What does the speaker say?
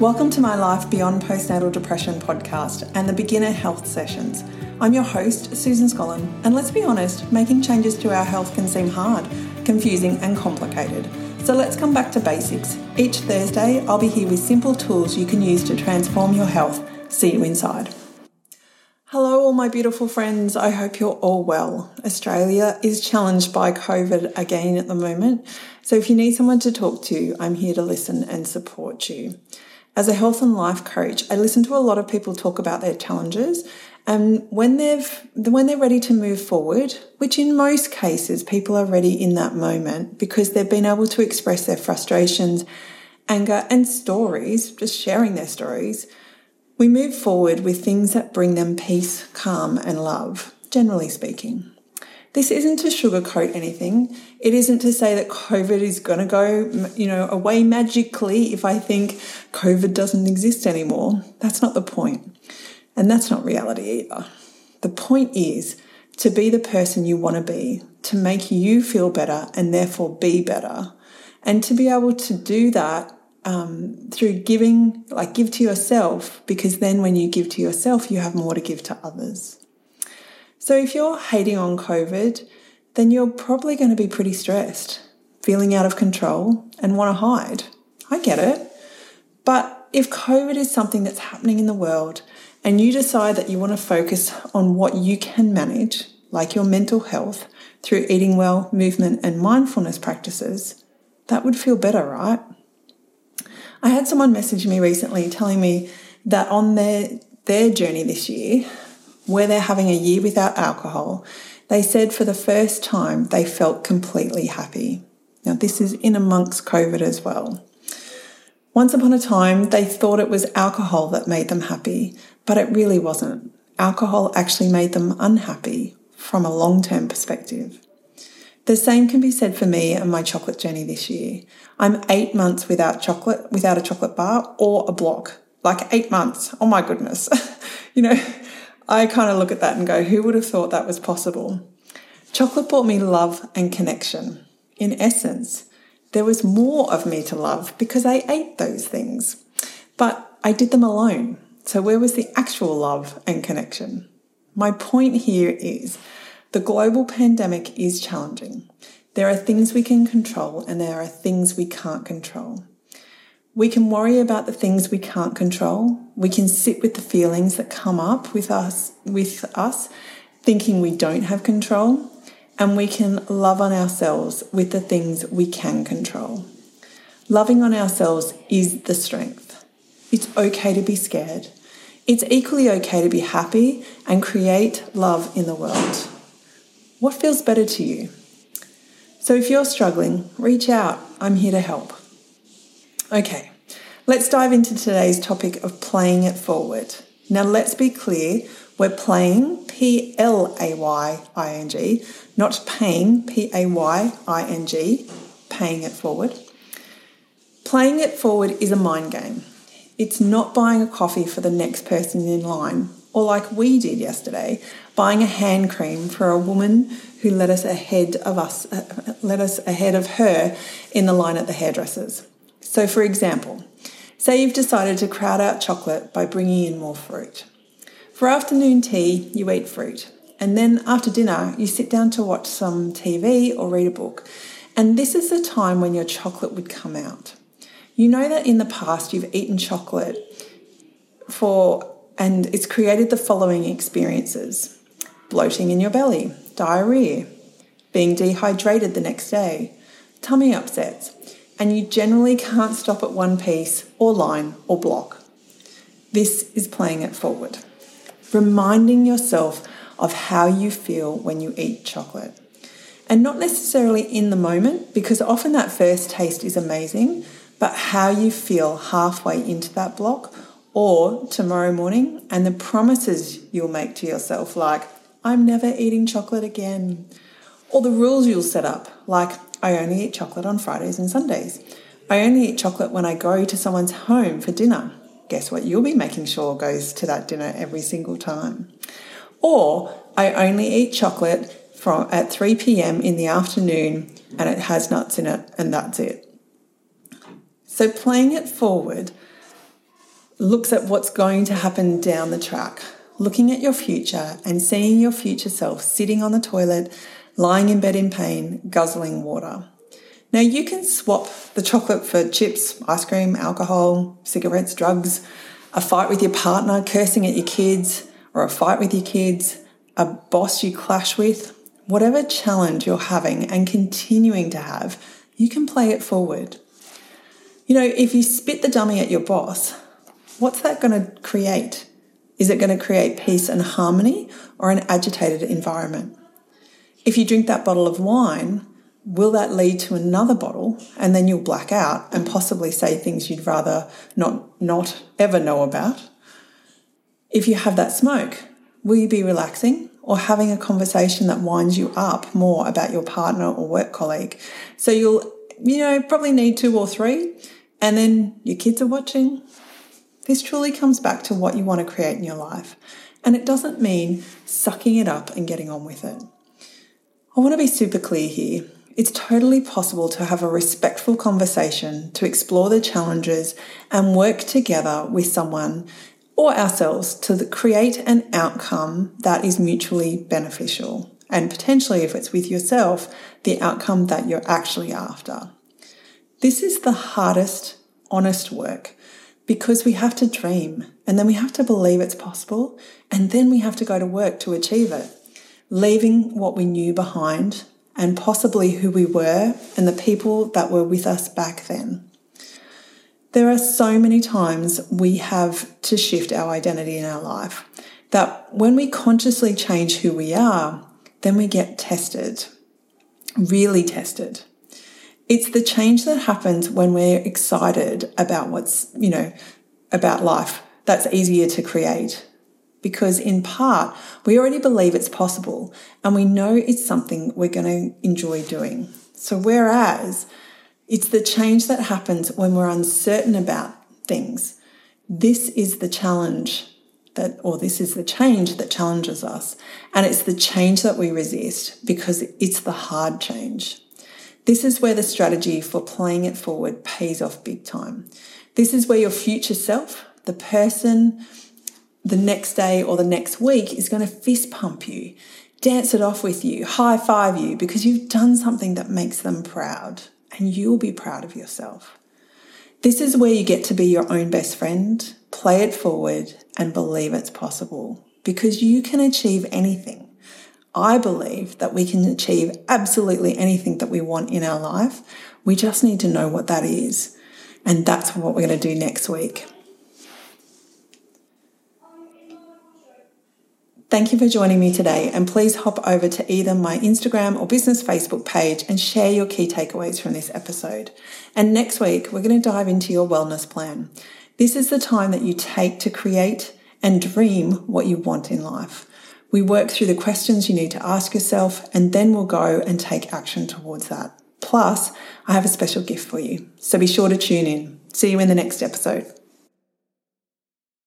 Welcome to my Life Beyond Postnatal Depression podcast and the Beginner Health Sessions. I'm your host, Susan Scollen, and let's be honest, making changes to our health can seem hard, confusing, and complicated. So let's come back to basics. Each Thursday, I'll be here with simple tools you can use to transform your health. See you inside. Hello, all my beautiful friends. I hope you're all well. Australia is challenged by COVID again at the moment. So if you need someone to talk to, I'm here to listen and support you. As a health and life coach, I listen to a lot of people talk about their challenges and when they've when they're ready to move forward, which in most cases people are ready in that moment because they've been able to express their frustrations, anger and stories, just sharing their stories, we move forward with things that bring them peace, calm and love, generally speaking. This isn't to sugarcoat anything. It isn't to say that COVID is going to go, you know, away magically if I think COVID doesn't exist anymore. That's not the point. And that's not reality either. The point is to be the person you want to be, to make you feel better and therefore be better. And to be able to do that um, through giving, like give to yourself, because then when you give to yourself, you have more to give to others. So if you're hating on COVID, then you're probably going to be pretty stressed, feeling out of control, and want to hide. I get it. But if COVID is something that's happening in the world and you decide that you want to focus on what you can manage, like your mental health, through eating well, movement, and mindfulness practices, that would feel better, right? I had someone message me recently telling me that on their, their journey this year, where they're having a year without alcohol, they said for the first time they felt completely happy. Now, this is in amongst COVID as well. Once upon a time, they thought it was alcohol that made them happy, but it really wasn't. Alcohol actually made them unhappy from a long term perspective. The same can be said for me and my chocolate journey this year. I'm eight months without chocolate, without a chocolate bar or a block. Like eight months. Oh my goodness. you know, I kind of look at that and go, who would have thought that was possible? Chocolate brought me love and connection. In essence, there was more of me to love because I ate those things. But I did them alone. So where was the actual love and connection? My point here is the global pandemic is challenging. There are things we can control and there are things we can't control. We can worry about the things we can't control. We can sit with the feelings that come up with us, with us, thinking we don't have control. And we can love on ourselves with the things we can control. Loving on ourselves is the strength. It's okay to be scared. It's equally okay to be happy and create love in the world. What feels better to you? So if you're struggling, reach out. I'm here to help. Okay, let's dive into today's topic of playing it forward. Now, let's be clear we're playing P L A Y I N G, not paying P A Y I N G, paying it forward. Playing it forward is a mind game. It's not buying a coffee for the next person in line, or like we did yesterday, buying a hand cream for a woman who led us ahead of us, uh, led us ahead of her in the line at the hairdressers. So, for example, say you've decided to crowd out chocolate by bringing in more fruit. For afternoon tea, you eat fruit. And then after dinner, you sit down to watch some TV or read a book. And this is the time when your chocolate would come out. You know that in the past you've eaten chocolate for, and it's created the following experiences bloating in your belly, diarrhea, being dehydrated the next day, tummy upsets, and you generally can't stop at one piece or line or block. This is playing it forward. Reminding yourself of how you feel when you eat chocolate. And not necessarily in the moment, because often that first taste is amazing, but how you feel halfway into that block or tomorrow morning and the promises you'll make to yourself, like, I'm never eating chocolate again. Or the rules you'll set up, like I only eat chocolate on Fridays and Sundays. I only eat chocolate when I go to someone's home for dinner. Guess what? You'll be making sure goes to that dinner every single time. Or I only eat chocolate from at 3 p.m. in the afternoon and it has nuts in it and that's it. So playing it forward looks at what's going to happen down the track, looking at your future and seeing your future self sitting on the toilet, lying in bed in pain, guzzling water. Now, you can swap the chocolate for chips, ice cream, alcohol, cigarettes, drugs, a fight with your partner, cursing at your kids, or a fight with your kids, a boss you clash with, whatever challenge you're having and continuing to have, you can play it forward. You know, if you spit the dummy at your boss, what's that going to create? Is it going to create peace and harmony or an agitated environment? If you drink that bottle of wine, will that lead to another bottle? And then you'll black out and possibly say things you'd rather not not ever know about. If you have that smoke will you be relaxing or having a conversation that winds you up more about your partner or work colleague? So you'll you know probably need two or three and then your kids are watching. This truly comes back to what you want to create in your life. And it doesn't mean sucking it up and getting on with it I want to be super clear here it's totally possible to have a respectful conversation, to explore the challenges, and work together with someone or ourselves to create an outcome that is mutually beneficial. And potentially, if it's with yourself, the outcome that you're actually after. This is the hardest, honest work because we have to dream and then we have to believe it's possible and then we have to go to work to achieve it, leaving what we knew behind and possibly who we were and the people that were with us back then. There are so many times we have to shift our identity in our life that when we consciously change who we are, then we get tested, really tested. It's the change that happens when we're excited about what's, you know, about life that's easier to create because in part we already believe it's possible and we know it's something we're going to enjoy doing. So, whereas it's the change that happens when we're uncertain about things, this is the challenge that, or this is the change that challenges us. And it's the change that we resist because it's the hard change. This is where the strategy for playing it forward pays off big time. This is where your future self, the person, the next day or the next week is going to fist pump you, dance it off with you, high five you because you've done something that makes them proud and you'll be proud of yourself. This is where you get to be your own best friend, play it forward, and believe it's possible because you can achieve anything. I believe that we can achieve absolutely anything that we want in our life. We just need to know what that is. And that's what we're going to do next week. Thank you for joining me today, and please hop over to either my Instagram or business Facebook page and share your key takeaways from this episode. And next week, we're going to dive into your wellness plan. This is the time that you take to create and dream what you want in life. We work through the questions you need to ask yourself, and then we'll go and take action towards that. Plus, I have a special gift for you, so be sure to tune in. See you in the next episode.